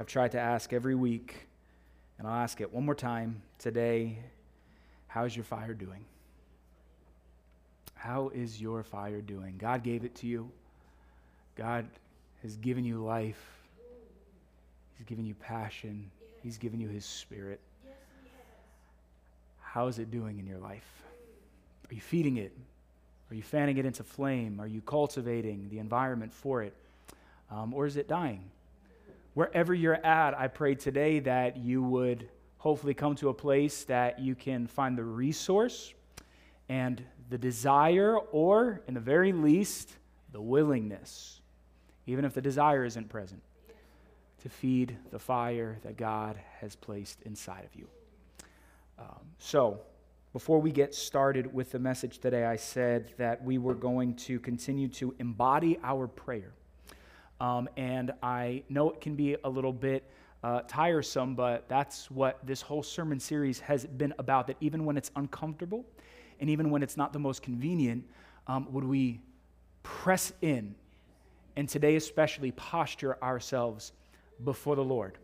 I've tried to ask every week, and I'll ask it one more time today. How's your fire doing? How is your fire doing? God gave it to you. God has given you life. He's given you passion. He's given you His Spirit. How is it doing in your life? Are you feeding it? Are you fanning it into flame? Are you cultivating the environment for it? Um, or is it dying? Wherever you're at, I pray today that you would hopefully come to a place that you can find the resource and the desire, or in the very least, the willingness, even if the desire isn't present, to feed the fire that God has placed inside of you. Um, so, before we get started with the message today, I said that we were going to continue to embody our prayer. Um, and I know it can be a little bit uh, tiresome, but that's what this whole sermon series has been about. That even when it's uncomfortable and even when it's not the most convenient, um, would we press in and today, especially, posture ourselves before the Lord?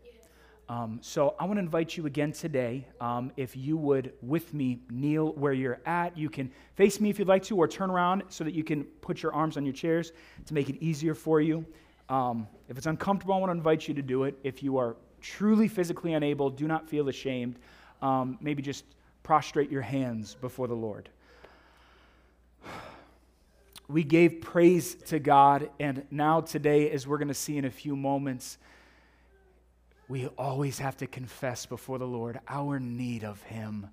Um, so I want to invite you again today. Um, if you would, with me, kneel where you're at. You can face me if you'd like to, or turn around so that you can put your arms on your chairs to make it easier for you. Um, if it's uncomfortable, I want to invite you to do it. If you are truly physically unable, do not feel ashamed. Um, maybe just prostrate your hands before the Lord. We gave praise to God, and now today, as we're going to see in a few moments, we always have to confess before the Lord our need of Him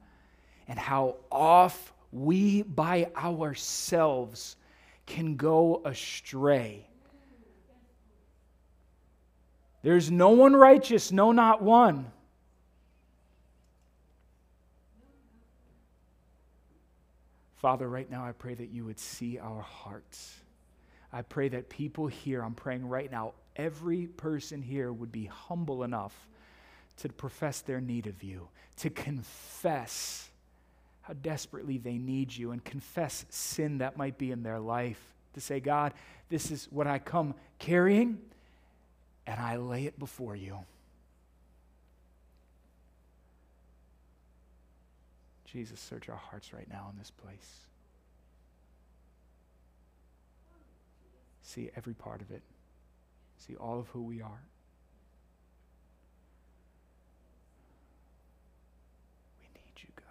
and how off we by ourselves can go astray. There's no one righteous, no, not one. Father, right now I pray that you would see our hearts. I pray that people here, I'm praying right now, every person here would be humble enough to profess their need of you, to confess how desperately they need you, and confess sin that might be in their life. To say, God, this is what I come carrying, and I lay it before you. Jesus, search our hearts right now in this place. See every part of it see all of who we are. We need you, God.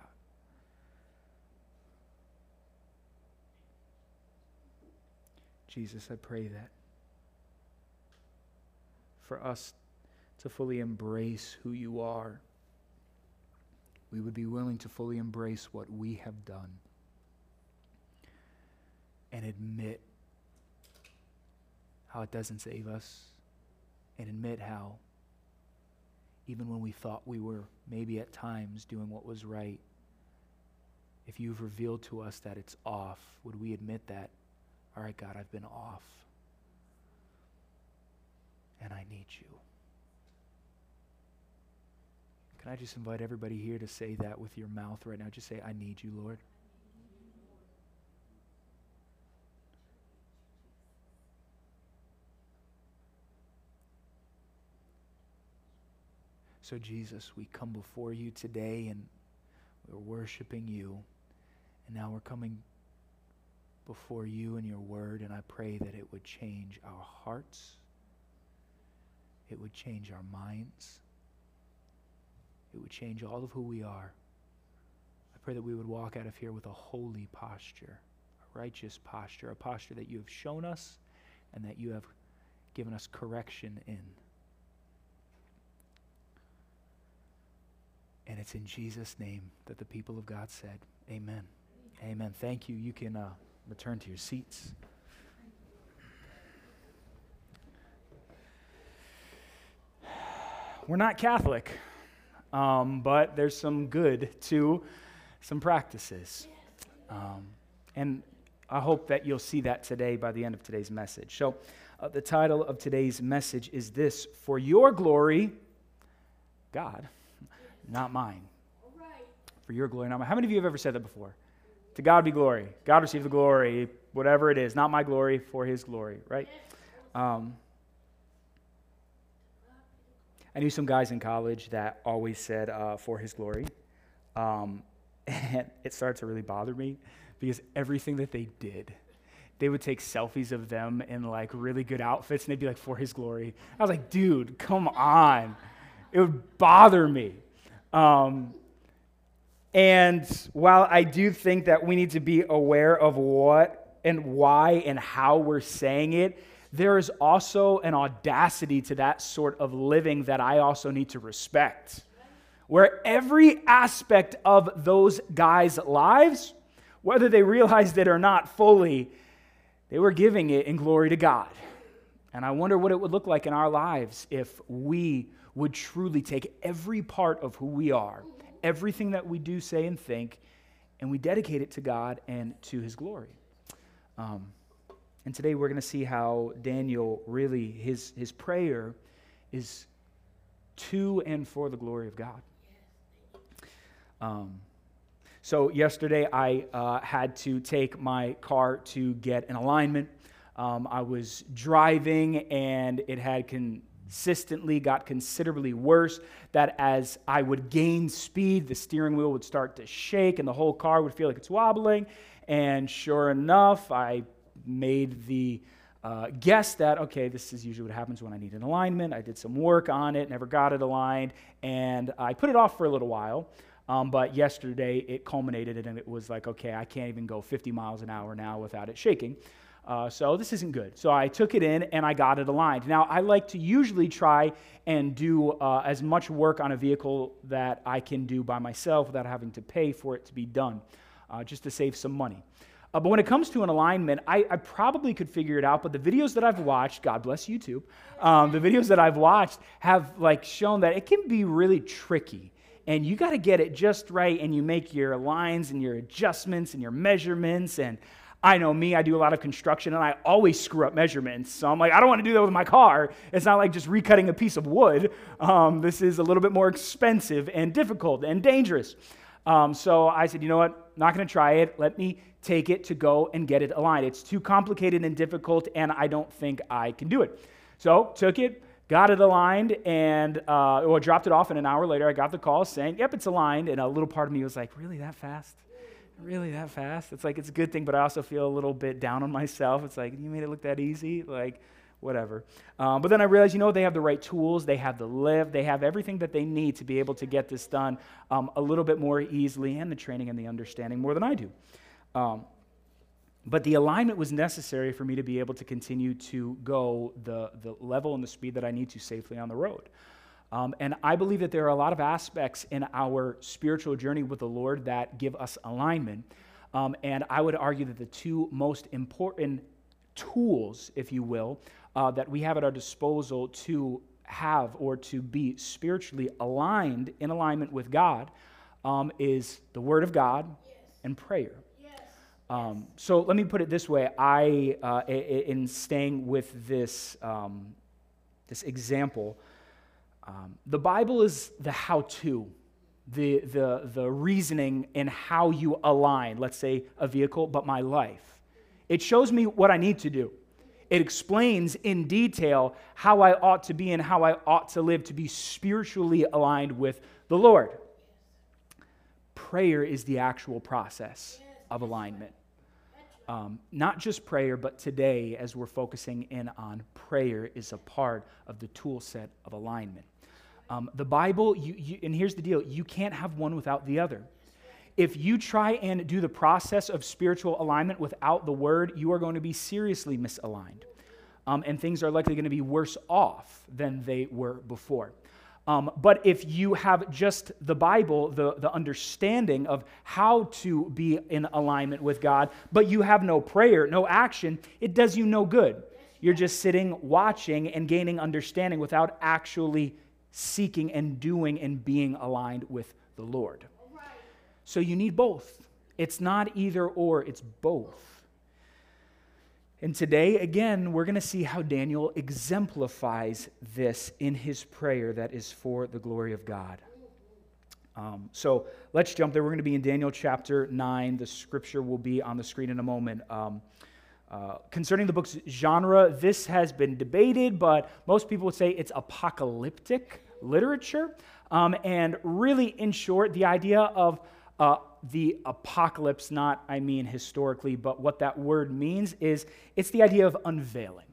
Jesus, I pray that for us to fully embrace who you are, we would be willing to fully embrace what we have done and admit how it doesn't save us, and admit how, even when we thought we were maybe at times doing what was right, if you've revealed to us that it's off, would we admit that, all right, God, I've been off, and I need you? Can I just invite everybody here to say that with your mouth right now? Just say, I need you, Lord. So, Jesus, we come before you today and we're worshiping you. And now we're coming before you and your word, and I pray that it would change our hearts, it would change our minds, it would change all of who we are. I pray that we would walk out of here with a holy posture, a righteous posture, a posture that you have shown us and that you have given us correction in. And it's in Jesus' name that the people of God said, Amen. Amen. Thank you. You can uh, return to your seats. We're not Catholic, um, but there's some good to some practices. Um, and I hope that you'll see that today by the end of today's message. So, uh, the title of today's message is this For Your Glory, God not mine. For your glory, not mine. How many of you have ever said that before? To God be glory. God receive the glory, whatever it is. Not my glory, for his glory, right? Um, I knew some guys in college that always said, uh, for his glory. Um, and it started to really bother me because everything that they did, they would take selfies of them in like really good outfits and they'd be like, for his glory. I was like, dude, come on. It would bother me. Um, and while I do think that we need to be aware of what and why and how we're saying it, there is also an audacity to that sort of living that I also need to respect. Where every aspect of those guys' lives, whether they realized it or not fully, they were giving it in glory to God. And I wonder what it would look like in our lives if we would truly take every part of who we are, everything that we do, say, and think, and we dedicate it to God and to His glory. Um, and today we're going to see how Daniel really, his, his prayer is to and for the glory of God. Um, so, yesterday I uh, had to take my car to get an alignment. Um, I was driving and it had consistently got considerably worse. That as I would gain speed, the steering wheel would start to shake and the whole car would feel like it's wobbling. And sure enough, I made the uh, guess that, okay, this is usually what happens when I need an alignment. I did some work on it, never got it aligned, and I put it off for a little while. Um, but yesterday it culminated and it was like, okay, I can't even go 50 miles an hour now without it shaking. Uh, so this isn't good. So I took it in and I got it aligned. Now, I like to usually try and do uh, as much work on a vehicle that I can do by myself without having to pay for it to be done, uh, just to save some money. Uh, but when it comes to an alignment, I, I, probably could figure it out. But the videos that I've watched, God bless YouTube, um, the videos that I've watched have like shown that it can be really tricky. And you got to get it just right, and you make your lines and your adjustments and your measurements. And I know me, I do a lot of construction, and I always screw up measurements. So I'm like, I don't want to do that with my car. It's not like just recutting a piece of wood. Um, this is a little bit more expensive and difficult and dangerous. Um, so I said, you know what? I'm Not going to try it. Let me take it to go and get it aligned. It's too complicated and difficult, and I don't think I can do it. So took it, got it aligned, and uh, well, dropped it off. And an hour later, I got the call saying, "Yep, it's aligned." And a little part of me was like, "Really that fast? Really that fast?" It's like it's a good thing, but I also feel a little bit down on myself. It's like you made it look that easy, like whatever. Um, but then I realized, you know, they have the right tools, they have the live, they have everything that they need to be able to get this done um, a little bit more easily, and the training and the understanding more than I do. Um, but the alignment was necessary for me to be able to continue to go the, the level and the speed that I need to safely on the road. Um, and I believe that there are a lot of aspects in our spiritual journey with the Lord that give us alignment. Um, and I would argue that the two most important tools, if you will, uh, that we have at our disposal to have or to be spiritually aligned in alignment with God um, is the Word of God yes. and prayer. Yes. Um, so let me put it this way: I, uh, in staying with this um, this example, um, the Bible is the how-to, the the the reasoning and how you align. Let's say a vehicle, but my life. It shows me what I need to do. It explains in detail how I ought to be and how I ought to live to be spiritually aligned with the Lord. Prayer is the actual process of alignment. Um, not just prayer, but today, as we're focusing in on prayer, is a part of the tool set of alignment. Um, the Bible, you, you, and here's the deal you can't have one without the other. If you try and do the process of spiritual alignment without the word, you are going to be seriously misaligned. Um, and things are likely going to be worse off than they were before. Um, but if you have just the Bible, the, the understanding of how to be in alignment with God, but you have no prayer, no action, it does you no good. You're just sitting, watching, and gaining understanding without actually seeking and doing and being aligned with the Lord. So you need both. It's not either or, it's both. And today, again, we're going to see how Daniel exemplifies this in his prayer that is for the glory of God. Um, so let's jump there. We're going to be in Daniel chapter 9. The scripture will be on the screen in a moment. Um, uh, concerning the book's genre, this has been debated, but most people would say it's apocalyptic literature. Um, and really, in short, the idea of uh, the apocalypse, not I mean historically, but what that word means is it's the idea of unveiling.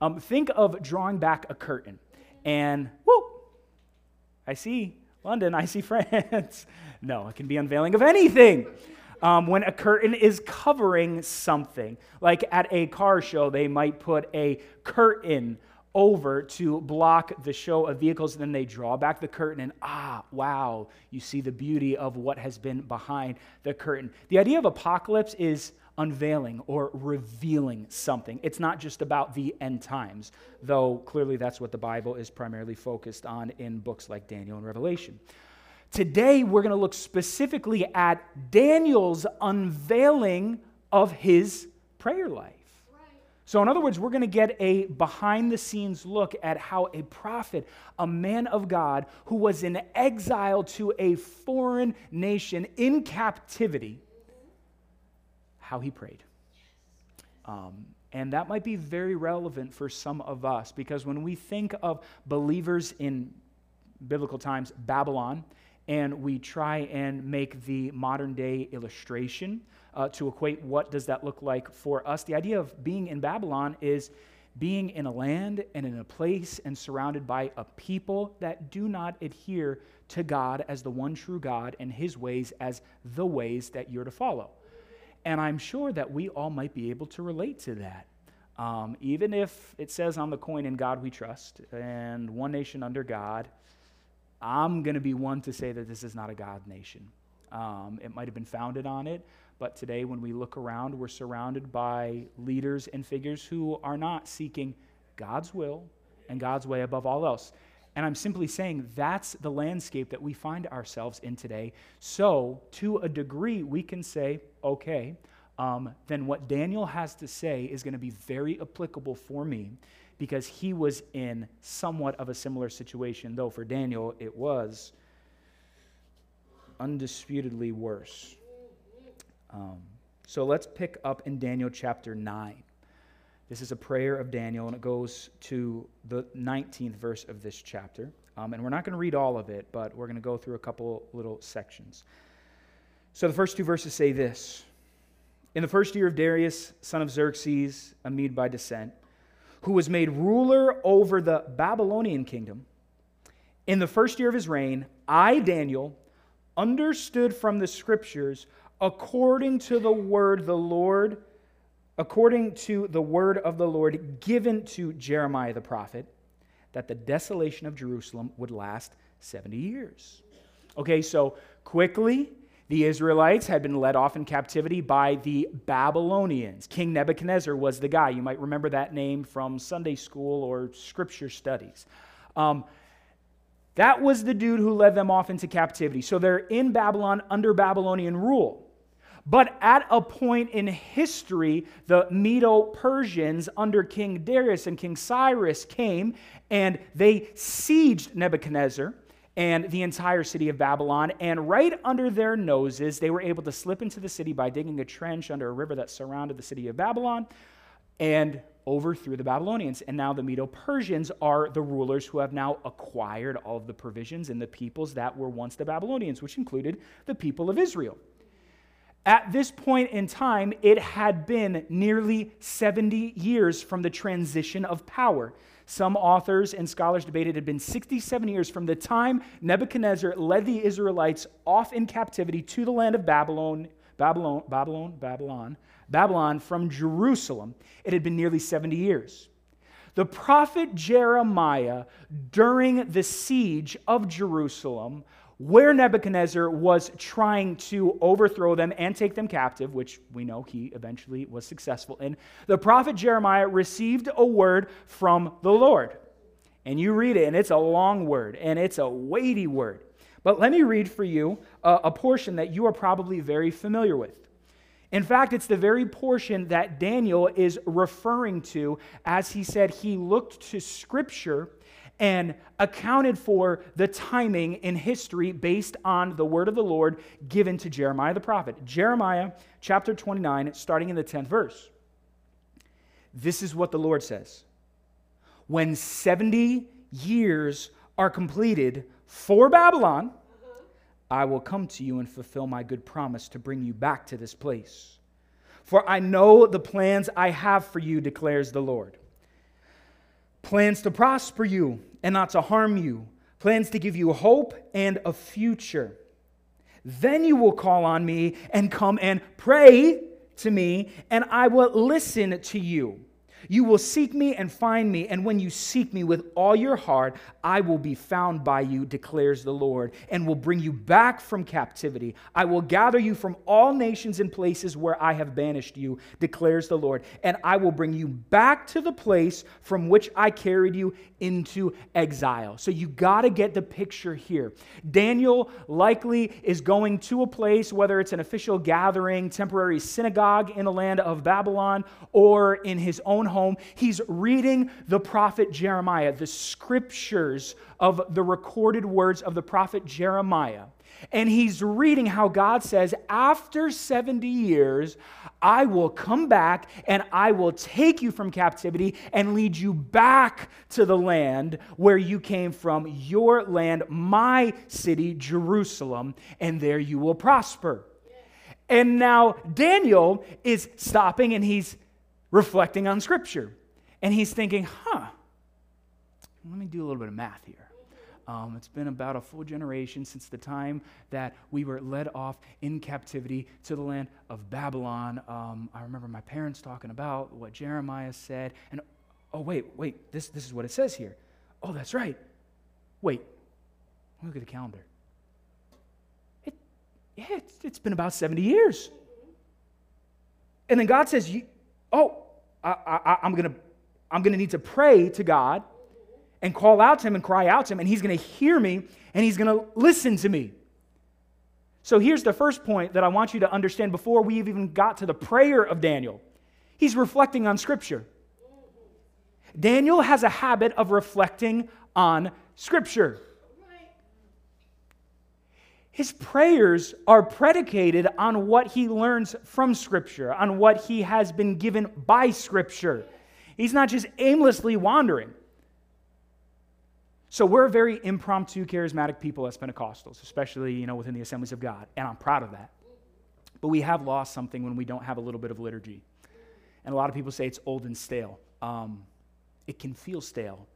Um, think of drawing back a curtain and whoop, I see London, I see France. no, it can be unveiling of anything. Um, when a curtain is covering something, like at a car show, they might put a curtain over to block the show of vehicles, then they draw back the curtain, and ah, wow, you see the beauty of what has been behind the curtain. The idea of apocalypse is unveiling or revealing something. It's not just about the end times, though clearly that's what the Bible is primarily focused on in books like Daniel and Revelation. Today, we're going to look specifically at Daniel's unveiling of his prayer life. So, in other words, we're going to get a behind the scenes look at how a prophet, a man of God who was in exile to a foreign nation in captivity, how he prayed. Um, and that might be very relevant for some of us because when we think of believers in biblical times, Babylon, and we try and make the modern day illustration uh, to equate what does that look like for us. The idea of being in Babylon is being in a land and in a place and surrounded by a people that do not adhere to God as the one true God and his ways as the ways that you're to follow. And I'm sure that we all might be able to relate to that. Um, even if it says on the coin, in God we trust, and one nation under God, I'm going to be one to say that this is not a God nation. Um, it might have been founded on it, but today, when we look around, we're surrounded by leaders and figures who are not seeking God's will and God's way above all else. And I'm simply saying that's the landscape that we find ourselves in today. So, to a degree, we can say, okay, um, then what Daniel has to say is going to be very applicable for me because he was in somewhat of a similar situation, though for Daniel it was undisputedly worse. Um, so let's pick up in Daniel chapter 9. This is a prayer of Daniel, and it goes to the 19th verse of this chapter. Um, and we're not going to read all of it, but we're going to go through a couple little sections. So the first two verses say this In the first year of Darius, son of Xerxes, a Mede by descent, who was made ruler over the Babylonian kingdom, in the first year of his reign, I, Daniel, understood from the scriptures according to the word the Lord, according to the word of the Lord given to Jeremiah the prophet, that the desolation of Jerusalem would last 70 years. Okay, so quickly, the Israelites had been led off in captivity by the Babylonians. King Nebuchadnezzar was the guy. You might remember that name from Sunday school or scripture studies. Um, that was the dude who led them off into captivity. So they're in Babylon under Babylonian rule. But at a point in history, the Medo Persians under King Darius and King Cyrus came and they sieged Nebuchadnezzar and the entire city of Babylon. And right under their noses, they were able to slip into the city by digging a trench under a river that surrounded the city of Babylon and overthrew the Babylonians. And now the Medo Persians are the rulers who have now acquired all of the provisions and the peoples that were once the Babylonians, which included the people of Israel. At this point in time, it had been nearly 70 years from the transition of power. Some authors and scholars debate it had been 67 years from the time Nebuchadnezzar led the Israelites off in captivity to the land of Babylon, Babylon, Babylon, Babylon, Babylon from Jerusalem. It had been nearly 70 years. The prophet Jeremiah, during the siege of Jerusalem, where Nebuchadnezzar was trying to overthrow them and take them captive, which we know he eventually was successful in, the prophet Jeremiah received a word from the Lord. And you read it, and it's a long word, and it's a weighty word. But let me read for you a, a portion that you are probably very familiar with. In fact, it's the very portion that Daniel is referring to as he said he looked to Scripture and accounted for the timing in history based on the word of the Lord given to Jeremiah the prophet. Jeremiah chapter 29, starting in the 10th verse. This is what the Lord says When 70 years are completed for Babylon, I will come to you and fulfill my good promise to bring you back to this place. For I know the plans I have for you, declares the Lord plans to prosper you and not to harm you, plans to give you hope and a future. Then you will call on me and come and pray to me, and I will listen to you. You will seek me and find me, and when you seek me with all your heart, I will be found by you, declares the Lord, and will bring you back from captivity. I will gather you from all nations and places where I have banished you, declares the Lord, and I will bring you back to the place from which I carried you into exile. So you got to get the picture here. Daniel likely is going to a place, whether it's an official gathering, temporary synagogue in the land of Babylon, or in his own home. He's reading the prophet Jeremiah, the scriptures of the recorded words of the prophet Jeremiah. And he's reading how God says, After 70 years, I will come back and I will take you from captivity and lead you back to the land where you came from, your land, my city, Jerusalem, and there you will prosper. And now Daniel is stopping and he's reflecting on Scripture. And he's thinking, huh, let me do a little bit of math here. Um, it's been about a full generation since the time that we were led off in captivity to the land of Babylon. Um, I remember my parents talking about what Jeremiah said. And oh, wait, wait, this, this is what it says here. Oh, that's right. Wait, look at the calendar. It, yeah, it's, it's been about 70 years. And then God says, oh, I, I'm going to I'm going to need to pray to God and call out to Him and cry out to Him, and He's going to hear me and He's going to listen to me. So here's the first point that I want you to understand before we even got to the prayer of Daniel. He's reflecting on Scripture. Daniel has a habit of reflecting on Scripture. His prayers are predicated on what he learns from Scripture, on what he has been given by Scripture. He's not just aimlessly wandering. So we're very impromptu, charismatic people as Pentecostals, especially you know within the Assemblies of God, and I'm proud of that. But we have lost something when we don't have a little bit of liturgy, and a lot of people say it's old and stale. Um, it can feel stale,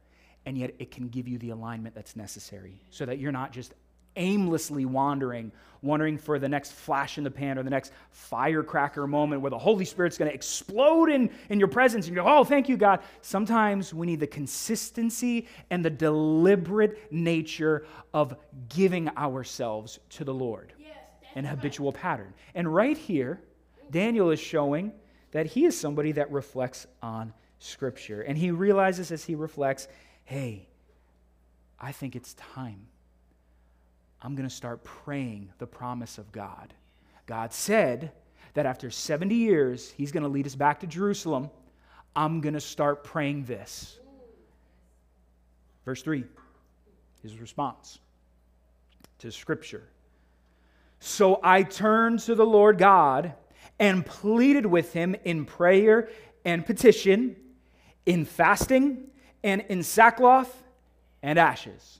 and yet it can give you the alignment that's necessary, so that you're not just aimlessly wandering, wondering for the next flash in the pan or the next firecracker moment where the Holy Spirit's going to explode in, in your presence and you go, oh, thank you, God. Sometimes we need the consistency and the deliberate nature of giving ourselves to the Lord yes, in habitual right. pattern. And right here, Daniel is showing that he is somebody that reflects on Scripture. And he realizes as he reflects, hey, I think it's time I'm going to start praying the promise of God. God said that after 70 years, He's going to lead us back to Jerusalem. I'm going to start praying this. Verse 3, his response to Scripture. So I turned to the Lord God and pleaded with him in prayer and petition, in fasting and in sackcloth and ashes.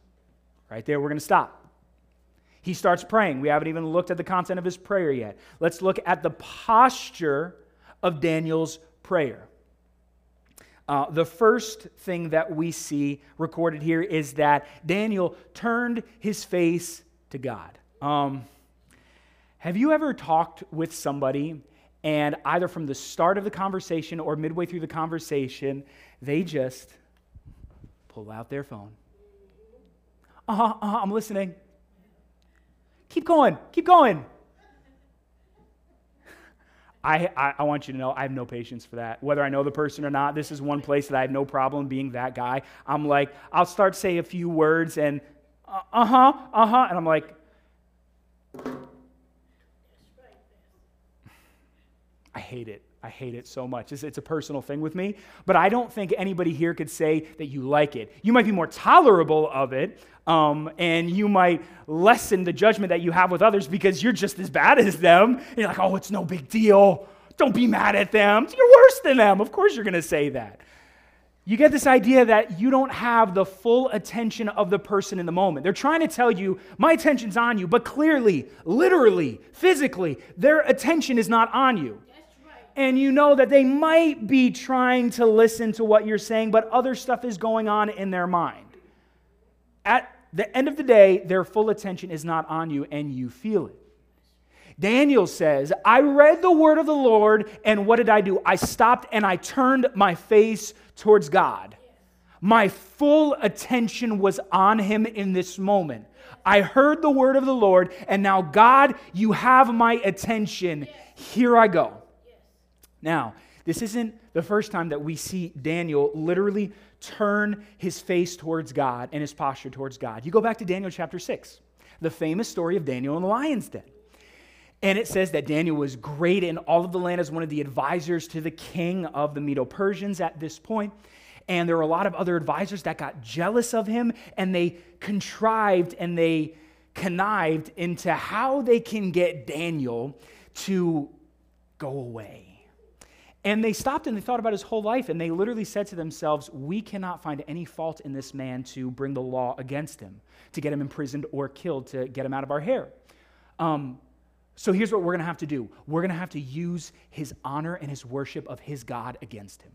Right there, we're going to stop. He starts praying. We haven't even looked at the content of his prayer yet. Let's look at the posture of Daniel's prayer. Uh, the first thing that we see recorded here is that Daniel turned his face to God. Um, have you ever talked with somebody and either from the start of the conversation or midway through the conversation, they just pull out their phone? Uh huh, uh-huh, I'm listening. Keep going, keep going. I, I, I, want you to know I have no patience for that. Whether I know the person or not, this is one place that I have no problem being that guy. I'm like, I'll start say a few words and uh huh, uh huh, and I'm like, I hate it. I hate it so much. It's, it's, a personal thing with me, but I don't think anybody here could say that you like it. You might be more tolerable of it, um, and you might lessen the judgment that you have with others because you're just as bad as them. And you're like, oh, it's no big deal. Don't be mad at them. You're worse than them. Of course, you're going to say that. You get this idea that you don't have the full attention of the person in the moment. They're trying to tell you, my attention's on you, but clearly, literally, physically, their attention is not on you. And you know that they might be trying to listen to what you're saying, but other stuff is going on in their mind. At the end of the day, their full attention is not on you, and you feel it. Daniel says, I read the word of the Lord, and what did I do? I stopped and I turned my face towards God. My full attention was on him in this moment. I heard the word of the Lord, and now, God, you have my attention. Here I go. Now, this isn't the first time that we see Daniel literally turn his face towards God and his posture towards God. You go back to Daniel chapter 6, the famous story of Daniel in the lion's den. And it says that Daniel was great in all of the land as one of the advisors to the king of the Medo Persians at this point. And there were a lot of other advisors that got jealous of him and they contrived and they connived into how they can get Daniel to go away. And they stopped and they thought about his whole life and they literally said to themselves, We cannot find any fault in this man to bring the law against him, to get him imprisoned or killed, to get him out of our hair. Um, so here's what we're going to have to do we're going to have to use his honor and his worship of his God against him.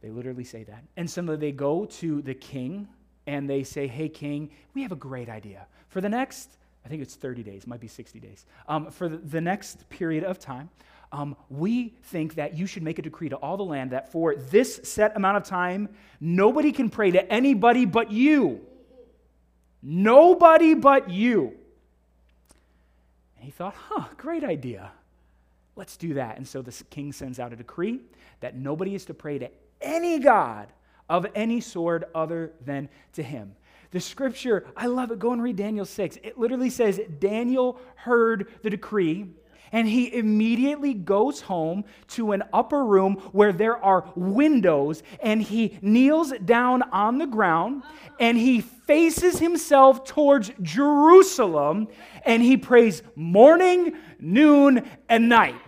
They literally say that. And so they go to the king and they say, Hey, king, we have a great idea. For the next, I think it's 30 days, might be 60 days. Um, for the next period of time, um, we think that you should make a decree to all the land that for this set amount of time, nobody can pray to anybody but you. Nobody but you. And he thought, huh, great idea. Let's do that. And so the king sends out a decree that nobody is to pray to any God of any sort other than to him. The scripture, I love it. Go and read Daniel 6. It literally says Daniel heard the decree and he immediately goes home to an upper room where there are windows and he kneels down on the ground and he faces himself towards Jerusalem and he prays morning, noon, and night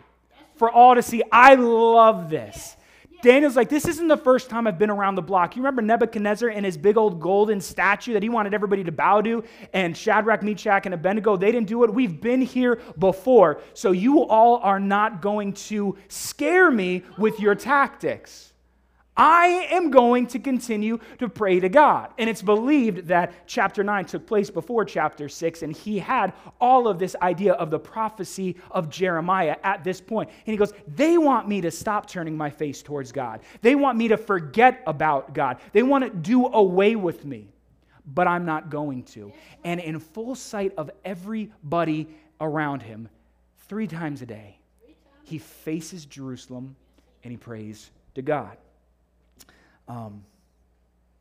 for all to see. I love this. Daniel's like, this isn't the first time I've been around the block. You remember Nebuchadnezzar and his big old golden statue that he wanted everybody to bow to? And Shadrach, Meshach, and Abednego, they didn't do it. We've been here before. So you all are not going to scare me with your tactics. I am going to continue to pray to God. And it's believed that chapter 9 took place before chapter 6, and he had all of this idea of the prophecy of Jeremiah at this point. And he goes, They want me to stop turning my face towards God. They want me to forget about God. They want to do away with me, but I'm not going to. And in full sight of everybody around him, three times a day, he faces Jerusalem and he prays to God. Um,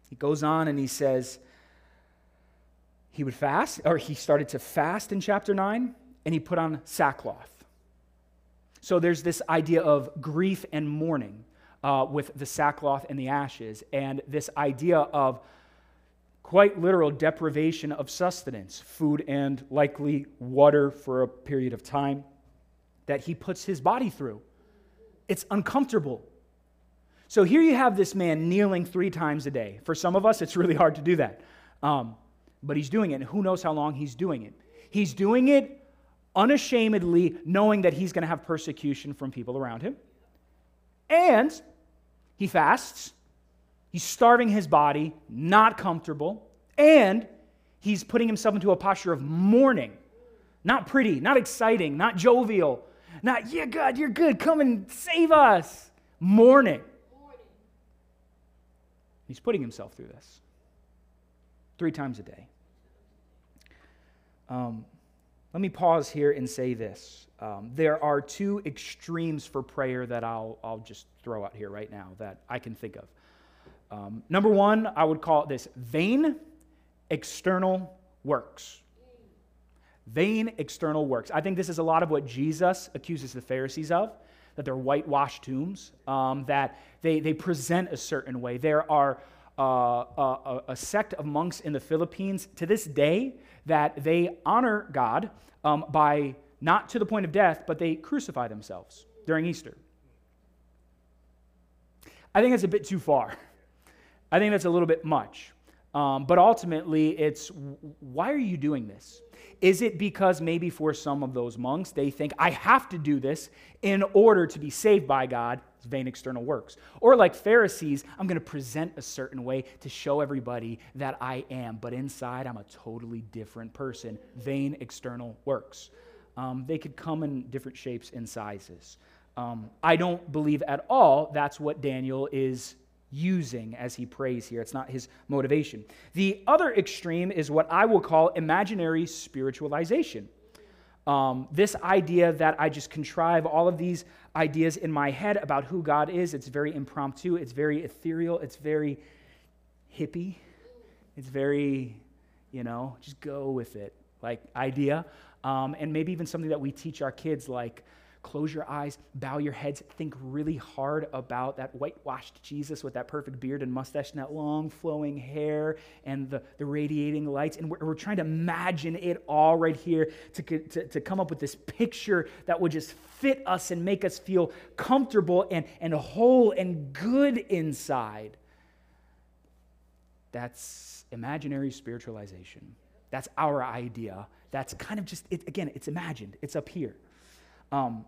he goes on and he says he would fast, or he started to fast in chapter 9, and he put on sackcloth. So there's this idea of grief and mourning uh, with the sackcloth and the ashes, and this idea of quite literal deprivation of sustenance, food and likely water for a period of time that he puts his body through. It's uncomfortable. So here you have this man kneeling three times a day. For some of us, it's really hard to do that. Um, but he's doing it, and who knows how long he's doing it. He's doing it unashamedly, knowing that he's going to have persecution from people around him. And he fasts. He's starving his body, not comfortable. And he's putting himself into a posture of mourning. Not pretty, not exciting, not jovial, not, yeah, God, you're good, come and save us. Mourning. He's putting himself through this three times a day. Um, let me pause here and say this. Um, there are two extremes for prayer that I'll, I'll just throw out here right now that I can think of. Um, number one, I would call this vain external works. Vain external works. I think this is a lot of what Jesus accuses the Pharisees of that they're whitewashed tombs, um, that they, they present a certain way. There are uh, a, a, sect of monks in the Philippines to this day that they honor God um, by not to the point of death, but they crucify themselves during Easter. I think that's a bit too far. I think that's a little bit much. Um, but ultimately, it's why are you doing this? Is it because maybe for some of those monks, they think, I have to do this in order to be saved by God? It's vain external works. Or like Pharisees, I'm going to present a certain way to show everybody that I am, but inside I'm a totally different person. Vain external works. Um, they could come in different shapes and sizes. Um, I don't believe at all that's what Daniel is using as he prays here. It's not his motivation. The other extreme is what I will call imaginary spiritualization. Um, this idea that I just contrive all of these ideas in my head about who God is, it's very impromptu, it's very ethereal, it's very hippie, it's very, you know, just go with it, like idea. Um, and maybe even something that we teach our kids, like, Close your eyes, bow your heads, think really hard about that whitewashed Jesus with that perfect beard and mustache and that long flowing hair and the, the radiating lights. And we're, we're trying to imagine it all right here to, to, to come up with this picture that would just fit us and make us feel comfortable and, and whole and good inside. That's imaginary spiritualization. That's our idea. That's kind of just, it, again, it's imagined, it's up here. Um,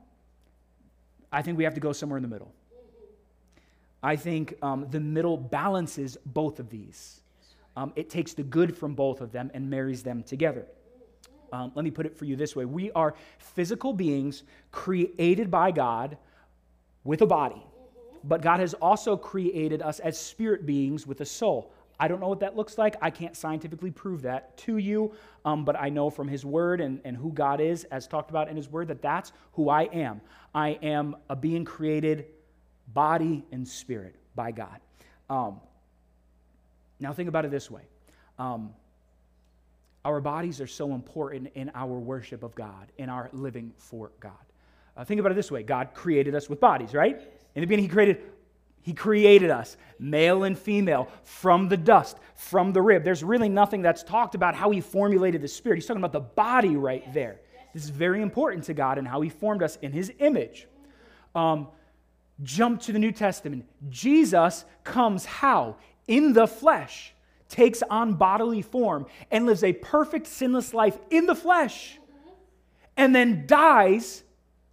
I think we have to go somewhere in the middle. I think um, the middle balances both of these. Um, it takes the good from both of them and marries them together. Um, let me put it for you this way We are physical beings created by God with a body, but God has also created us as spirit beings with a soul. I don't know what that looks like. I can't scientifically prove that to you, um, but I know from His Word and, and who God is, as talked about in His Word, that that's who I am. I am a being created body and spirit by God. Um, now, think about it this way. Um, our bodies are so important in our worship of God, in our living for God. Uh, think about it this way God created us with bodies, right? In the beginning, He created he created us, male and female, from the dust, from the rib. There's really nothing that's talked about how He formulated the spirit. He's talking about the body right there. This is very important to God and how He formed us in His image. Um, jump to the New Testament. Jesus comes how? In the flesh, takes on bodily form, and lives a perfect, sinless life in the flesh, and then dies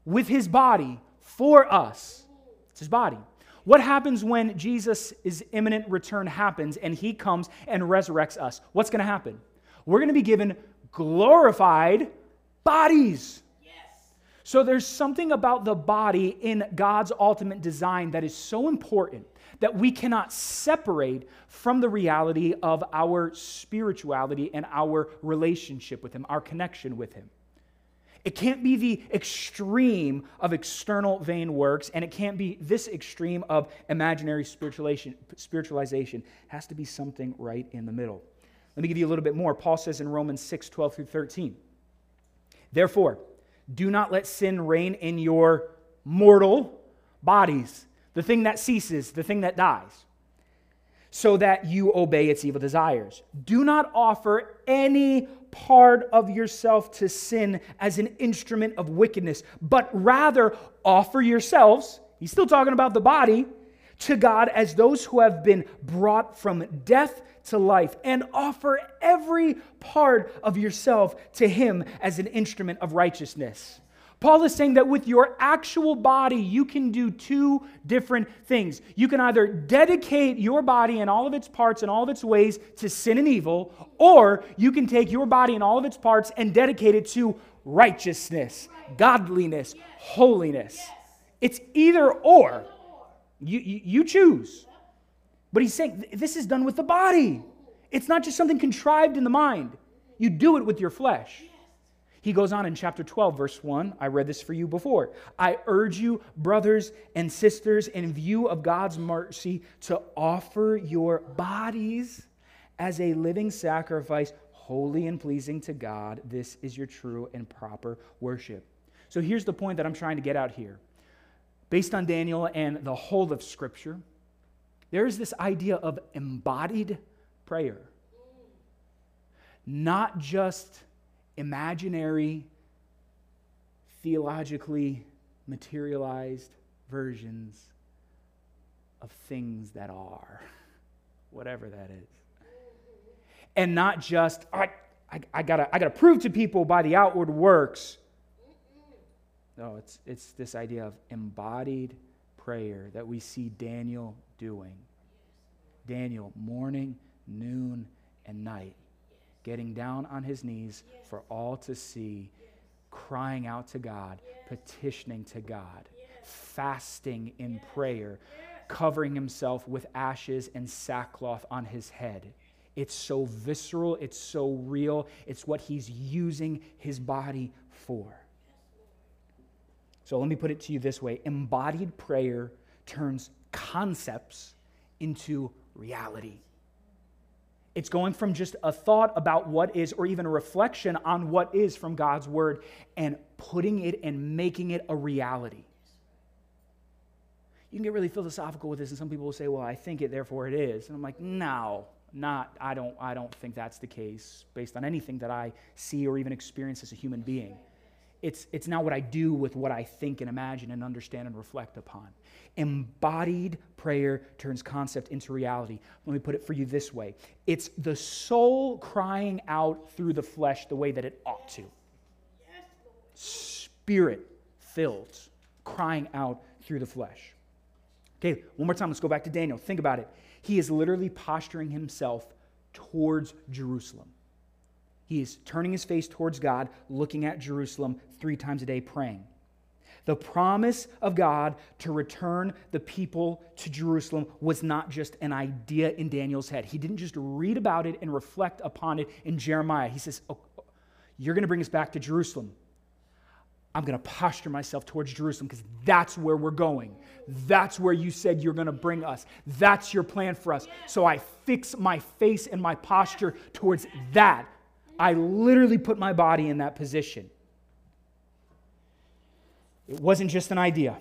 with His body for us. It's His body. What happens when Jesus' imminent return happens and he comes and resurrects us? What's going to happen? We're going to be given glorified bodies. Yes. So there's something about the body in God's ultimate design that is so important that we cannot separate from the reality of our spirituality and our relationship with Him, our connection with Him. It can't be the extreme of external vain works, and it can't be this extreme of imaginary spiritualization. spiritualization. It has to be something right in the middle. Let me give you a little bit more. Paul says in Romans 6 12 through 13, Therefore, do not let sin reign in your mortal bodies, the thing that ceases, the thing that dies so that you obey its evil desires. Do not offer any part of yourself to sin as an instrument of wickedness, but rather offer yourselves, he's still talking about the body, to God as those who have been brought from death to life, and offer every part of yourself to him as an instrument of righteousness. Paul is saying that with your actual body, you can do two different things. You can either dedicate your body and all of its parts and all of its ways to sin and evil, or you can take your body and all of its parts and dedicate it to righteousness, godliness, holiness. It's either or. You, you, choose. But he's saying this is done with the body. It's not just something contrived in the mind. You do it with your flesh. He goes on in chapter 12, verse 1. I read this for you before. I urge you, brothers and sisters, in view of God's mercy, to offer your bodies as a living sacrifice, holy and pleasing to God. This is your true and proper worship. So here's the point that I'm trying to get out here. Based on Daniel and the whole of Scripture, there is this idea of embodied prayer. Not just imaginary, theologically materialized versions of things that are. whatever that is. And not just, I, I, I, gotta, I gotta prove to people by the outward works. No, it's, it's this idea of embodied prayer that we see Daniel doing. Daniel, morning, noon, and night, getting down on his knees for all to see, crying out to God, petitioning to God, fasting in prayer, covering himself with ashes and sackcloth on his head. It's so visceral, it's so real, it's what he's using his body for. So let me put it to you this way. Embodied prayer turns concepts into reality. It's going from just a thought about what is, or even a reflection on what is from God's word, and putting it and making it a reality. You can get really philosophical with this, and some people will say, Well, I think it, therefore it is. And I'm like, No, not, I don't, I don't think that's the case based on anything that I see or even experience as a human being. It's, it's not what I do with what I think and imagine and understand and reflect upon. Embodied prayer turns concept into reality. Let me put it for you this way it's the soul crying out through the flesh the way that it ought to. Spirit filled, crying out through the flesh. Okay, one more time, let's go back to Daniel. Think about it. He is literally posturing himself towards Jerusalem. He is turning his face towards God, looking at Jerusalem three times a day, praying. The promise of God to return the people to Jerusalem was not just an idea in Daniel's head. He didn't just read about it and reflect upon it in Jeremiah. He says, oh, You're going to bring us back to Jerusalem. I'm going to posture myself towards Jerusalem because that's where we're going. That's where you said you're going to bring us. That's your plan for us. So I fix my face and my posture towards that I literally put my body in that position. It wasn't just an idea.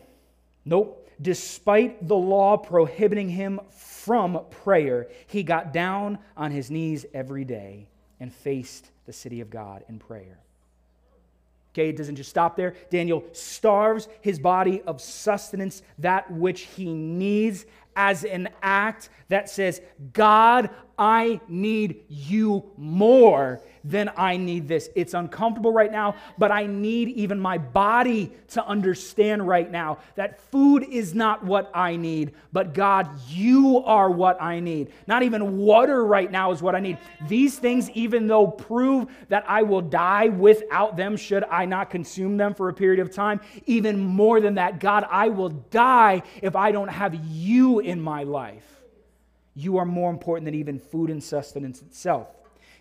Nope. Despite the law prohibiting him from prayer, he got down on his knees every day and faced the city of God in prayer. Okay, it doesn't just stop there. Daniel starves his body of sustenance, that which he needs, as an act that says, God, I need you more than I need this. It's uncomfortable right now, but I need even my body to understand right now that food is not what I need, but God, you are what I need. Not even water right now is what I need. These things, even though prove that I will die without them should I not consume them for a period of time, even more than that, God, I will die if I don't have you in my life. You are more important than even food and sustenance itself.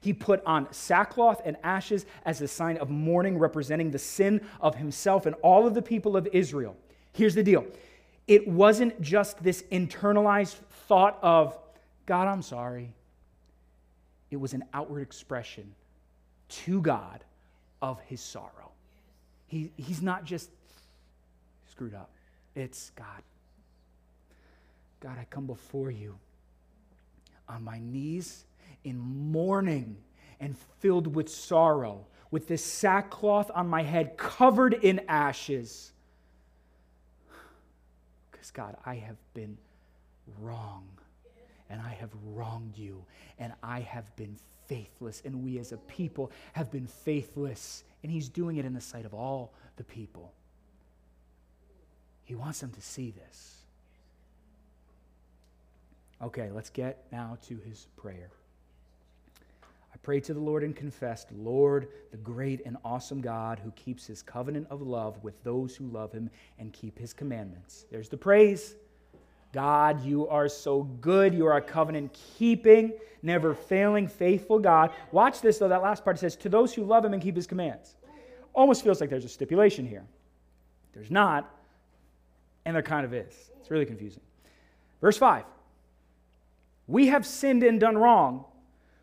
He put on sackcloth and ashes as a sign of mourning, representing the sin of himself and all of the people of Israel. Here's the deal it wasn't just this internalized thought of, God, I'm sorry. It was an outward expression to God of his sorrow. He, he's not just screwed up, it's God. God, I come before you on my knees in mourning and filled with sorrow, with this sackcloth on my head covered in ashes. Because, God, I have been wrong, and I have wronged you, and I have been faithless, and we as a people have been faithless. And He's doing it in the sight of all the people. He wants them to see this. Okay, let's get now to his prayer. I prayed to the Lord and confessed, Lord, the great and awesome God who keeps his covenant of love with those who love him and keep his commandments. There's the praise. God, you are so good. You are a covenant keeping, never failing, faithful God. Watch this, though. That last part says, to those who love him and keep his commands. Almost feels like there's a stipulation here. There's not, and there kind of is. It's really confusing. Verse 5 we have sinned and done wrong.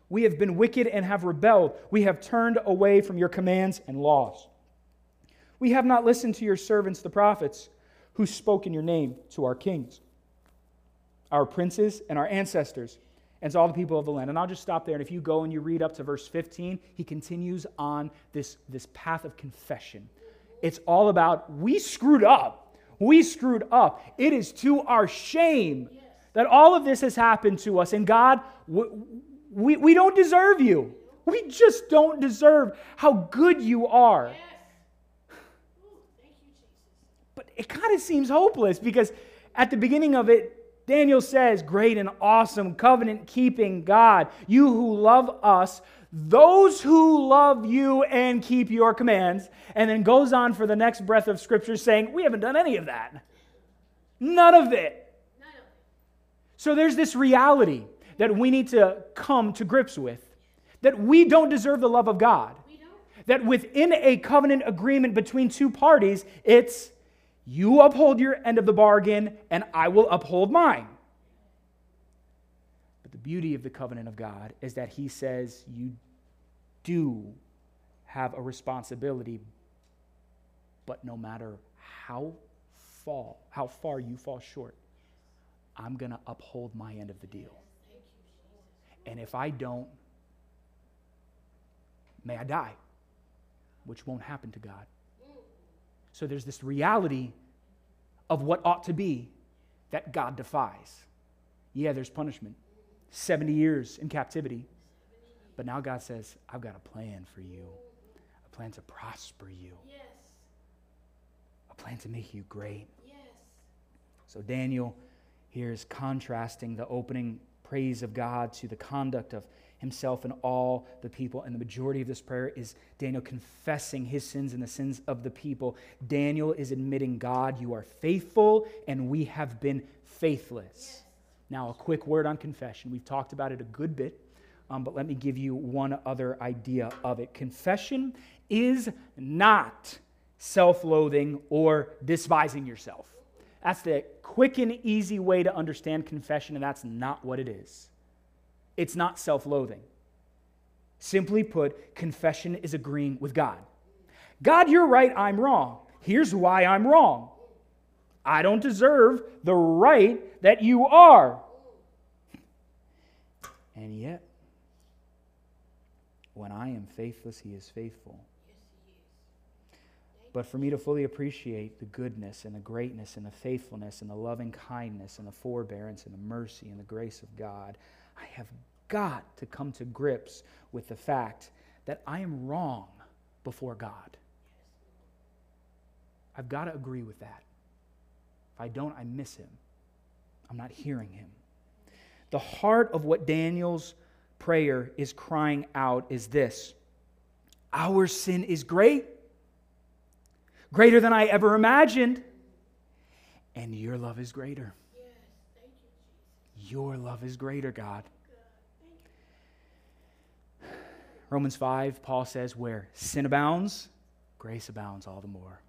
We have been wicked and have rebelled. We have turned away from your commands and laws. We have not listened to your servants, the prophets, who spoke in your name to our kings, our princes, and our ancestors, and to all the people of the land. And I'll just stop there. And if you go and you read up to verse 15, he continues on this, this path of confession. It's all about we screwed up. We screwed up. It is to our shame that all of this has happened to us, and God, we, we don't deserve you. We just don't deserve how good you are. But it kind of seems hopeless because at the beginning of it, Daniel says, Great and awesome covenant keeping God, you who love us, those who love you and keep your commands, and then goes on for the next breath of scripture saying, We haven't done any of that. None of it. So there's this reality that we need to come to grips with that we don't deserve the love of God. That within a covenant agreement between two parties, it's you uphold your end of the bargain and I will uphold mine. But the beauty of the covenant of God is that He says you do have a responsibility, but no matter how fall, how far you fall short, I'm going to uphold my end of the deal. And if I don't, may I die, which won't happen to God. So there's this reality of what ought to be that God defies. Yeah, there's punishment 70 years in captivity. But now God says, I've got a plan for you, a plan to prosper you, yes. a plan to make you great. Yes. So Daniel here is contrasting the opening praise of God to the conduct of himself and all the people. And the majority of this prayer is Daniel confessing his sins and the sins of the people. Daniel is admitting, God, you are faithful, and we have been faithless. Now, a quick word on confession. We've talked about it a good bit, um, but let me give you one other idea of it. Confession is not self loathing or despising yourself. That's the quick and easy way to understand confession, and that's not what it is. It's not self loathing. Simply put, confession is agreeing with God. God, you're right, I'm wrong. Here's why I'm wrong. I don't deserve the right that you are. And yet, when I am faithless, he is faithful. But for me to fully appreciate the goodness and the greatness and the faithfulness and the loving kindness and the forbearance and the mercy and the grace of God, I have got to come to grips with the fact that I am wrong before God. I've got to agree with that. If I don't, I miss him. I'm not hearing him. The heart of what Daniel's prayer is crying out is this Our sin is great greater than I ever imagined. And your love is greater. Your love is greater, God. Romans 5, Paul says, where sin abounds, grace abounds all the more.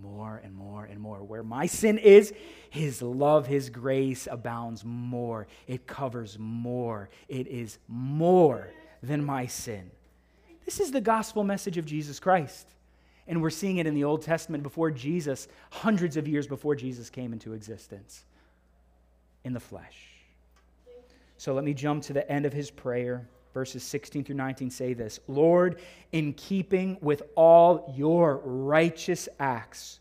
More and more and more. Where my sin is, his love, his grace abounds more. It covers more. It is more than my sin. This is the gospel message of Jesus Christ. And we're seeing it in the Old Testament before Jesus, hundreds of years before Jesus came into existence in the flesh. So let me jump to the end of his prayer. Verses 16 through 19 say this Lord, in keeping with all your righteous acts,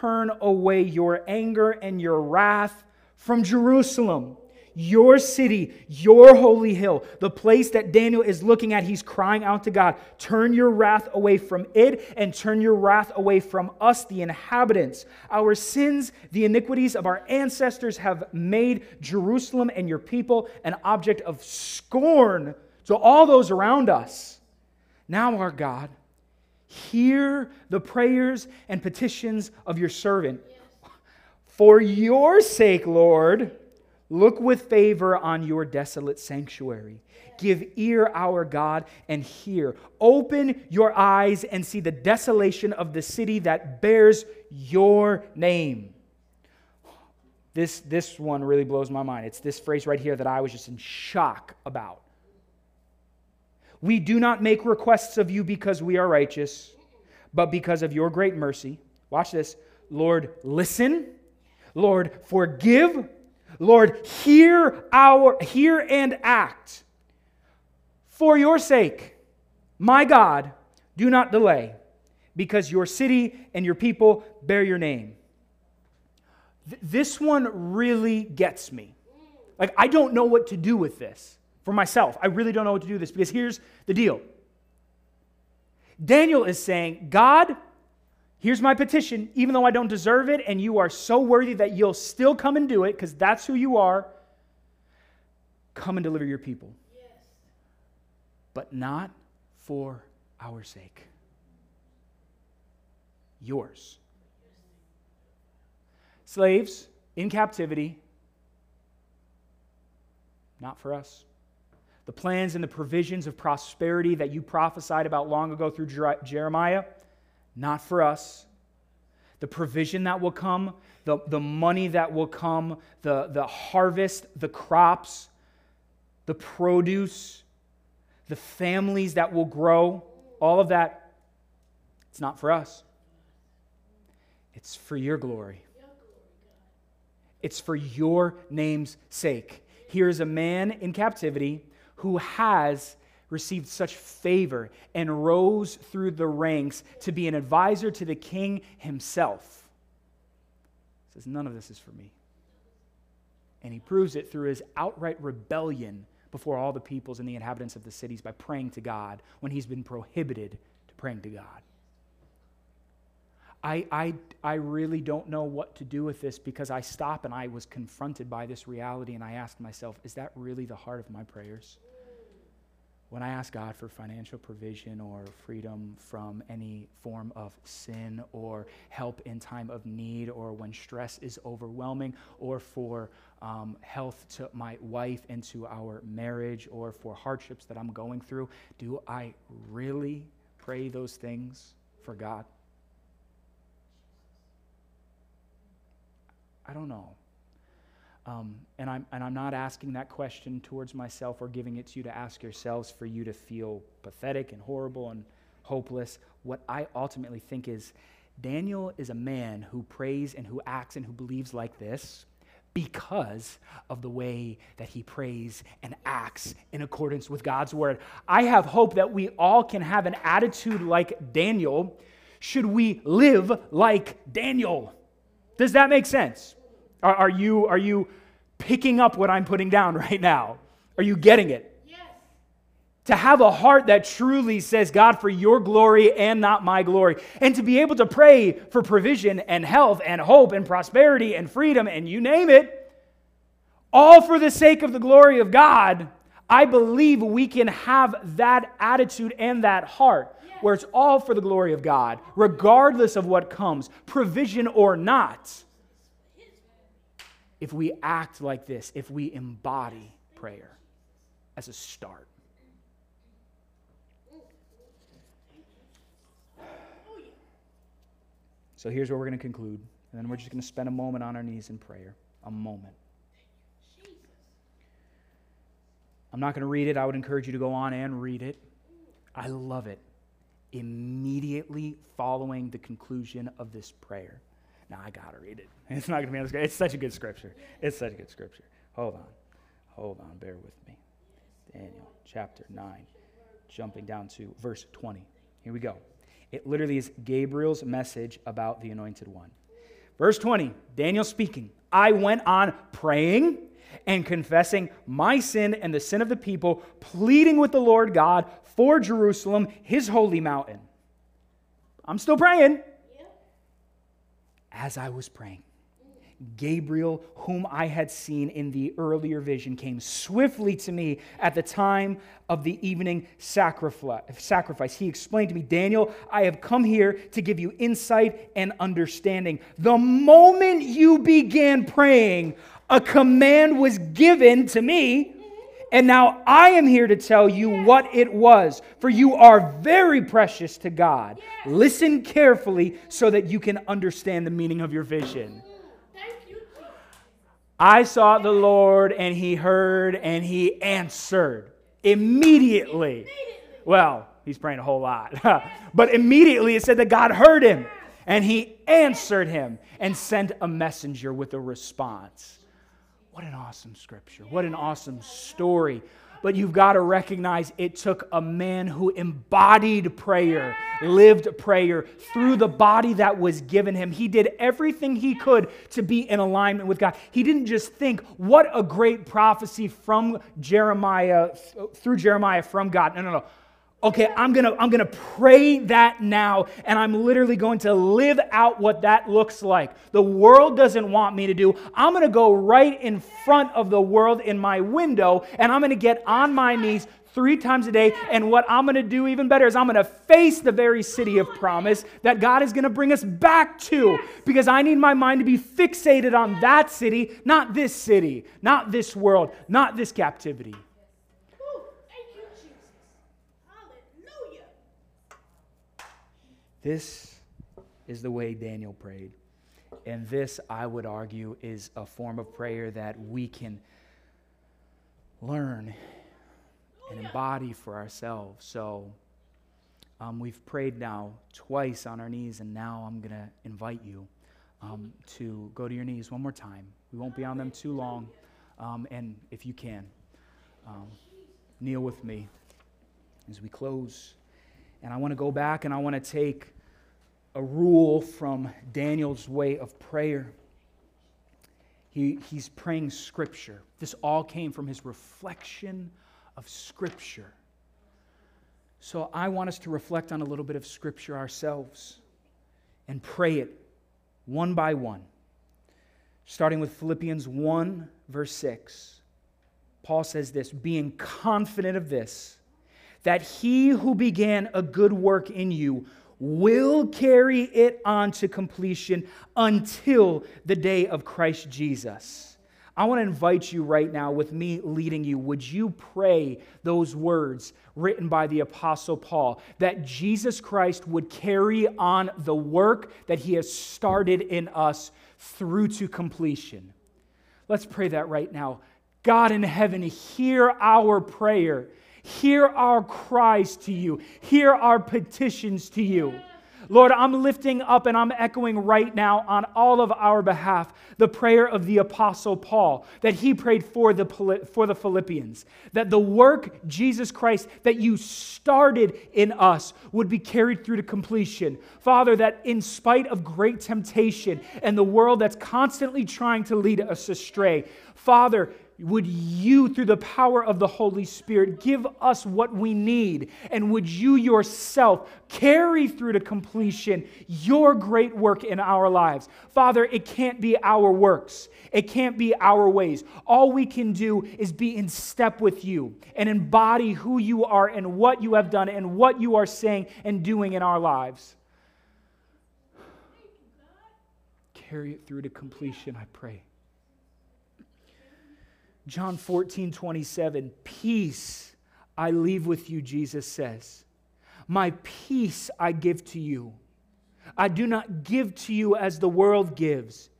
turn away your anger and your wrath from Jerusalem your city, your holy hill, the place that Daniel is looking at, he's crying out to God, turn your wrath away from it and turn your wrath away from us, the inhabitants. Our sins, the iniquities of our ancestors have made Jerusalem and your people an object of scorn to all those around us. Now, our God, hear the prayers and petitions of your servant. For your sake, Lord, Look with favor on your desolate sanctuary. Give ear, our God, and hear. Open your eyes and see the desolation of the city that bears your name. This, this one really blows my mind. It's this phrase right here that I was just in shock about. We do not make requests of you because we are righteous, but because of your great mercy. Watch this. Lord, listen. Lord, forgive. Lord, hear our hear and act. For your sake, my God, do not delay, because your city and your people bear your name. th- this one really gets me. Like, I don't know what to do with this for myself. I really don't know what to do with this because here's the deal Daniel is saying, God, here's my petition, even though I don't deserve it, and you are so worthy that you'll still come and do it because that's who you are. Come and deliver your people. Yes. But not for our sake. Yours. Slaves in captivity, not for us. The plans and the provisions of prosperity that you prophesied about long ago through Jeremiah, not for us. The provision that will come, the, the money that will come, the, the harvest, the crops, the produce, the families that will grow, all of that, it's not for us. It's for your glory. It's for your name's sake. Here is a man in captivity who has received such favor and rose through the ranks to be an advisor to the king himself. He says, None of this is for me. And he proves it through his outright rebellion before all the peoples and the inhabitants of the cities by praying to God when he's been prohibited to praying to God. I, I, I really don't know what to do with this because I stop and I was confronted by this reality and I asked myself, is that really the heart of my prayers? When I ask God for financial provision or freedom from any form of sin or help in time of need or when stress is overwhelming or for um, health to my wife and to our marriage or for hardships that I'm going through, do I really pray those things for God? I don't know. Um, and, I'm, and I'm not asking that question towards myself or giving it to you to ask yourselves for you to feel pathetic and horrible and hopeless. What I ultimately think is Daniel is a man who prays and who acts and who believes like this because of the way that he prays and acts in accordance with God's word. I have hope that we all can have an attitude like Daniel should we live like Daniel. Does that make sense? Are, are, you, are you picking up what I'm putting down right now? Are you getting it? Yes. To have a heart that truly says, God, for your glory and not my glory. And to be able to pray for provision and health and hope and prosperity and freedom and you name it, all for the sake of the glory of God. I believe we can have that attitude and that heart where it's all for the glory of God, regardless of what comes, provision or not if we act like this, if we embody prayer as a start. So here's where we're going to conclude. And then we're just going to spend a moment on our knees in prayer. A moment. I'm not going to read it. I would encourage you to go on and read it. I love it. Immediately following the conclusion of this prayer. Now I got to read it. It's not going to be on the. It's such a good scripture. It's such a good scripture. Hold on. Hold on. Bear with me. Daniel chapter 9, jumping down to verse 20. Here we go. It literally is Gabriel's message about the anointed one. Verse 20, Daniel speaking. I went on praying and confessing my sin and the sin of the people, pleading with the Lord God for Jerusalem, his holy mountain. I'm still praying. As I was praying, Gabriel, whom I had seen in the earlier vision, came swiftly to me at the time of the evening sacrifice. He explained to me, Daniel, I have come here to give you insight and understanding. The moment you began praying, a command was given to me. And now I am here to tell you what it was, for you are very precious to God. Listen carefully so that you can understand the meaning of your vision. I sought the Lord, and he heard, and he answered immediately. Well, he's praying a whole lot. but immediately it said that God heard him, and he answered him and sent a messenger with a response. What an awesome scripture. What an awesome story. but you've got to recognize it took a man who embodied prayer, lived prayer through the body that was given him. He did everything he could to be in alignment with God. He didn't just think, what a great prophecy from Jeremiah, through Jeremiah from God. No, no, no okay i'm gonna i'm gonna pray that now and i'm literally going to live out what that looks like. The world doesn't want me to do i'm gonna go right in front of the world in my window and i'm gonna get on my knees three times a day and what i'm gonna do even better is i'm gonna face the very city of promise that god is gonna bring us back to because i need my mind to be fixated on that city not this city not this world not this captivity This is the way Daniel prayed. And this, I would argue, is a form of prayer that we can learn and embody for ourselves. So um, we've prayed now twice on our knees, and now I'm going to invite you um, to go to your knees one more time. We won't be on them too long. Um, and if you can, um, kneel with me as we close. And I want to go back and I want to take a rule from Daniel's way of prayer. He, he's praying Scripture. This all came from his reflection of Scripture. So I want us to reflect on a little bit of Scripture ourselves and pray it one by one. Starting with Philippians 1, verse 6. Paul says this being confident of this that he who began a good work in you will carry it on to completion until the day of Christ Jesus. I want to invite you right now, with me leading you, would you pray those words written by the Apostle Paul that Jesus Christ would carry on the work that he has started in us through to completion? Let's pray that right now. God in heaven, hear our prayer Hear our cries to you, hear our petitions to you. Lord, I'm lifting up and I'm echoing right now on all of our behalf the prayer of the Apostle Paul that he prayed for the, for the Philippians. That the work, Jesus Christ, that you started in us would be carried through to completion. Father, that in spite of great temptation and the world that's constantly trying to lead us astray, Father, would you, through the power of the Holy Spirit, give us what we need? And would you yourself carry through to completion your great work in our lives? Father, it can't be our works, it can't be our ways. All we can do is be in step with you and embody who you are and what you have done and what you are saying and doing in our lives. Carry it through to completion, I pray. John 14, 27, peace I leave with you, Jesus says. My peace I give to you. I do not give to you as the world gives.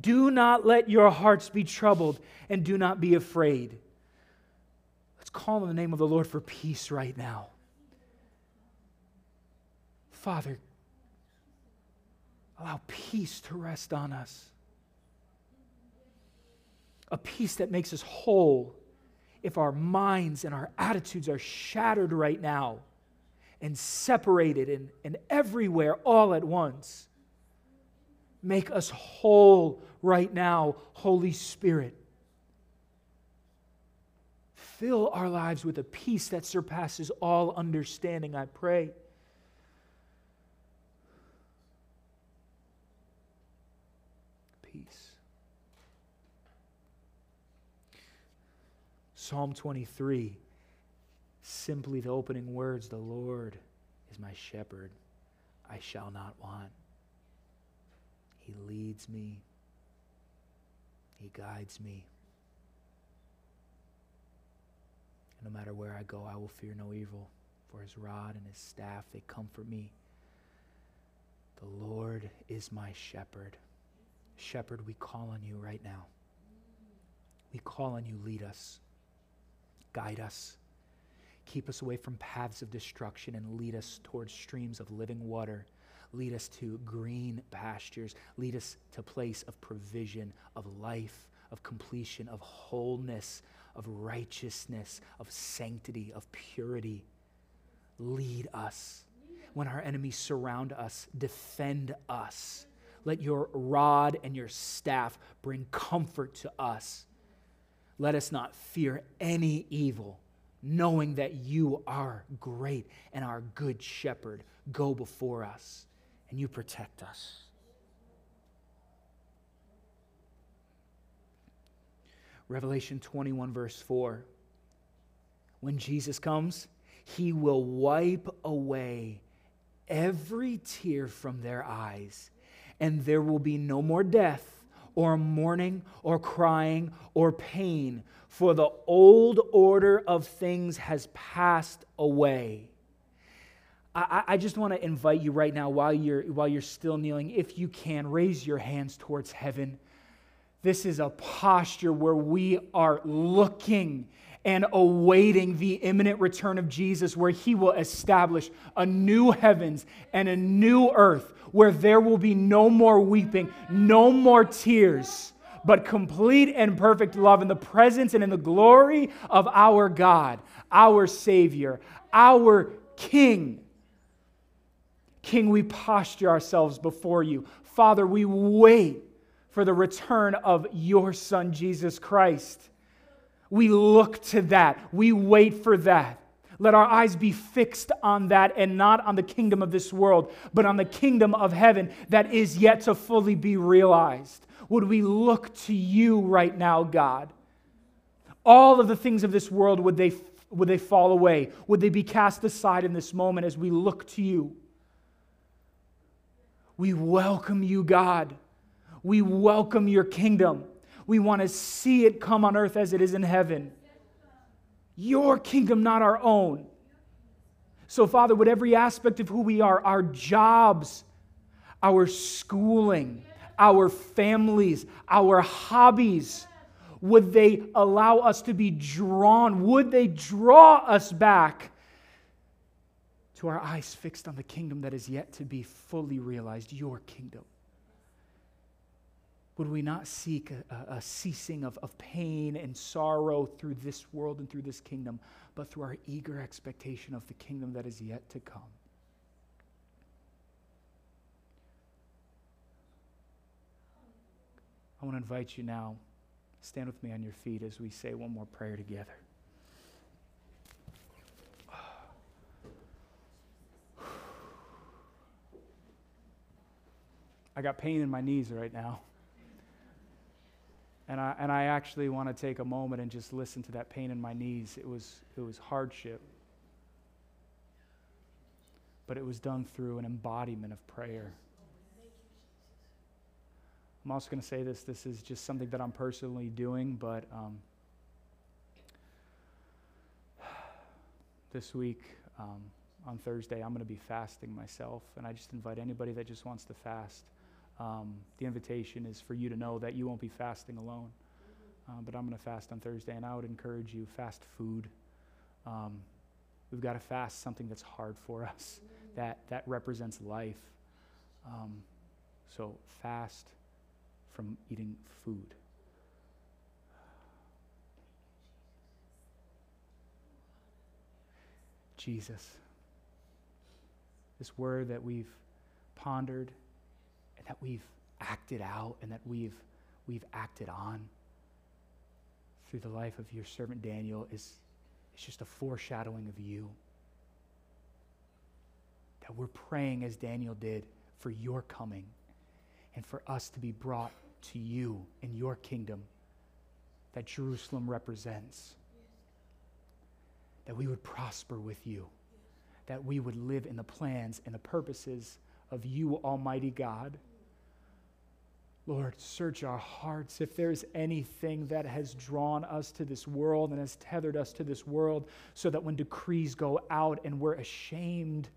Do not let your hearts be troubled and do not be afraid. Let's call on the name of the Lord for peace right now. Father, allow peace to rest on us a peace that makes us whole if our minds and our attitudes are shattered right now and separated and, and everywhere all at once. Make us whole right now, Holy Spirit. Fill our lives with a peace that surpasses all understanding, I pray. Psalm 23, simply the opening words The Lord is my shepherd, I shall not want. He leads me, He guides me. no matter where I go, I will fear no evil, for His rod and His staff, they comfort me. The Lord is my shepherd. Shepherd, we call on you right now. We call on you, lead us. Guide us. Keep us away from paths of destruction and lead us towards streams of living water. Lead us to green pastures. Lead us to place of provision, of life, of completion, of wholeness, of righteousness, of sanctity, of purity. Lead us. When our enemies surround us, defend us. Let your rod and your staff bring comfort to us. Let us not fear any evil, knowing that you are great and our good shepherd. Go before us and you protect us. Revelation 21, verse 4. When Jesus comes, he will wipe away every tear from their eyes, and there will be no more death, or mourning, or crying, or pain, for the old order of things has passed away. I, I just want to invite you right now, while you're, while you're still kneeling, if you can, raise your hands towards heaven. This is a posture where we are looking and awaiting the imminent return of Jesus, where he will establish a new heavens and a new earth, where there will be no more weeping, no more tears, but complete and perfect love in the presence and in the glory of our God, our Savior, our King. King, we posture ourselves before you. Father, we wait for the return of your Son, Jesus Christ. We look to that. We wait for that. Let our eyes be fixed on that and not on the kingdom of this world, but on the kingdom of heaven that is yet to fully be realized. Would we look to you right now, God? All of the things of this world, would they, would they fall away? Would they be cast aside in this moment as we look to you? We welcome you, God. We welcome your kingdom. We want to see it come on earth as it is in heaven. Your kingdom, not our own. So, Father, with every aspect of who we are, our jobs, our schooling, our families, our hobbies, would they allow us to be drawn? Would they draw us back to our eyes fixed on the kingdom that is yet to be fully realized, your kingdom? Would we not seek a, a, ceasing of, of pain and sorrow through this world and through this kingdom, but through our eager expectation of the kingdom that is yet to come? I want to invite you now, stand with me on your feet as we say one more prayer together. I got pain in my knees right now. And I, and I actually want to take a moment and just listen to that pain in my knees. It was, it was hardship. But it was done through an embodiment of prayer. I'm also going to say this this is just something that I'm personally doing, but um, this week, um, on Thursday, I'm going to be fasting myself. And I just invite anybody that just wants to fast um, the invitation is for you to know that you won't be fasting alone. Um, but I'm going to fast on Thursday, and I would encourage you fast food. Um, we've got to fast something that's hard for us, that, that represents life. Um, so fast from eating food. Jesus, this word that we've pondered that we've acted out and that we've, we've acted on through the life of your servant Daniel is, is just a foreshadowing of you. That we're praying as Daniel did for your coming and for us to be brought to you in your kingdom that Jerusalem represents. That we would prosper with you. That we would live in the plans and the purposes of you, Almighty God. Lord, search our hearts. If there's anything that has drawn us to this world and has tethered us to this world, so that when decrees go out and we're ashamed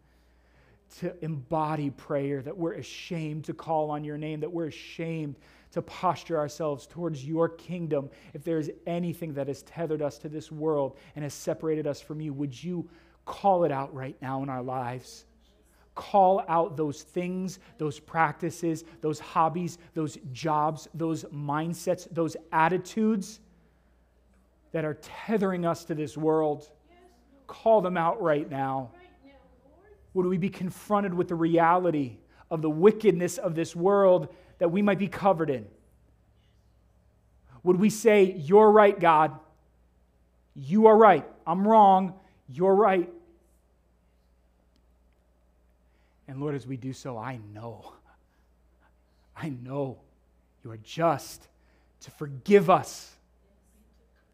to embody prayer, that we're ashamed to call on your name, that we're ashamed to posture ourselves towards your kingdom, if there's anything that has tethered us to this world and has separated us from you, would you call it out right now in our lives? Call out those things, those practices, those hobbies, those jobs, those mindsets, those attitudes that are tethering us to this world. Call them out right now. Would we be confronted with the reality of the wickedness of this world that we might be covered in? Would we say, You're right, God? You are right. I'm wrong. You're right. And Lord, as we do so, I know, I know you are just to forgive us,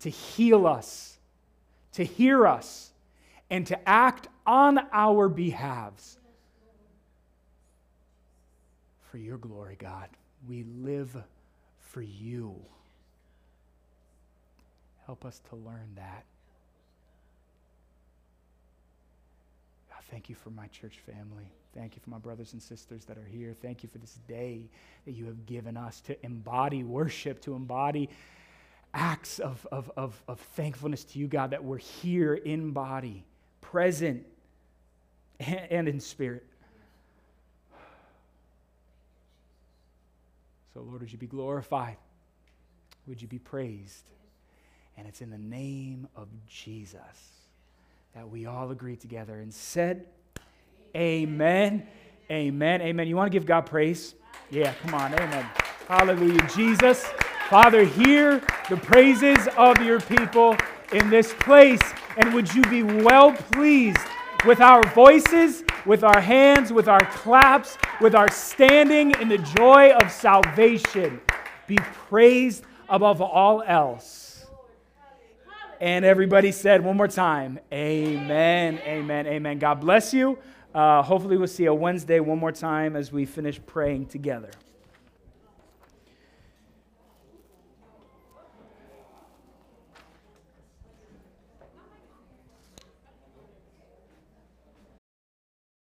to heal us, to hear us, and to act on our behalves. For your glory, God, we live for you. Help us to learn that. God, thank you for my church family. Thank you for my brothers and sisters that are here. Thank you for this day that you have given us to embody worship, to embody acts of, of, of, of thankfulness to you, God, that we're here in body, present, and, and in spirit. So, Lord, would you be glorified? Would you be praised? And it's in the name of Jesus that we all agree together and said, Amen. Amen. Amen. You want to give God praise? Yeah, come on. Amen. Hallelujah. Jesus, Father, hear the praises of your people in this place. And would you be well pleased with our voices, with our hands, with our claps, with our standing in the joy of salvation? Be praised above all else. And everybody said one more time, Amen, amen, amen. God bless you. Uh, hopefully, we'll see you Wednesday one more time as we finish praying together.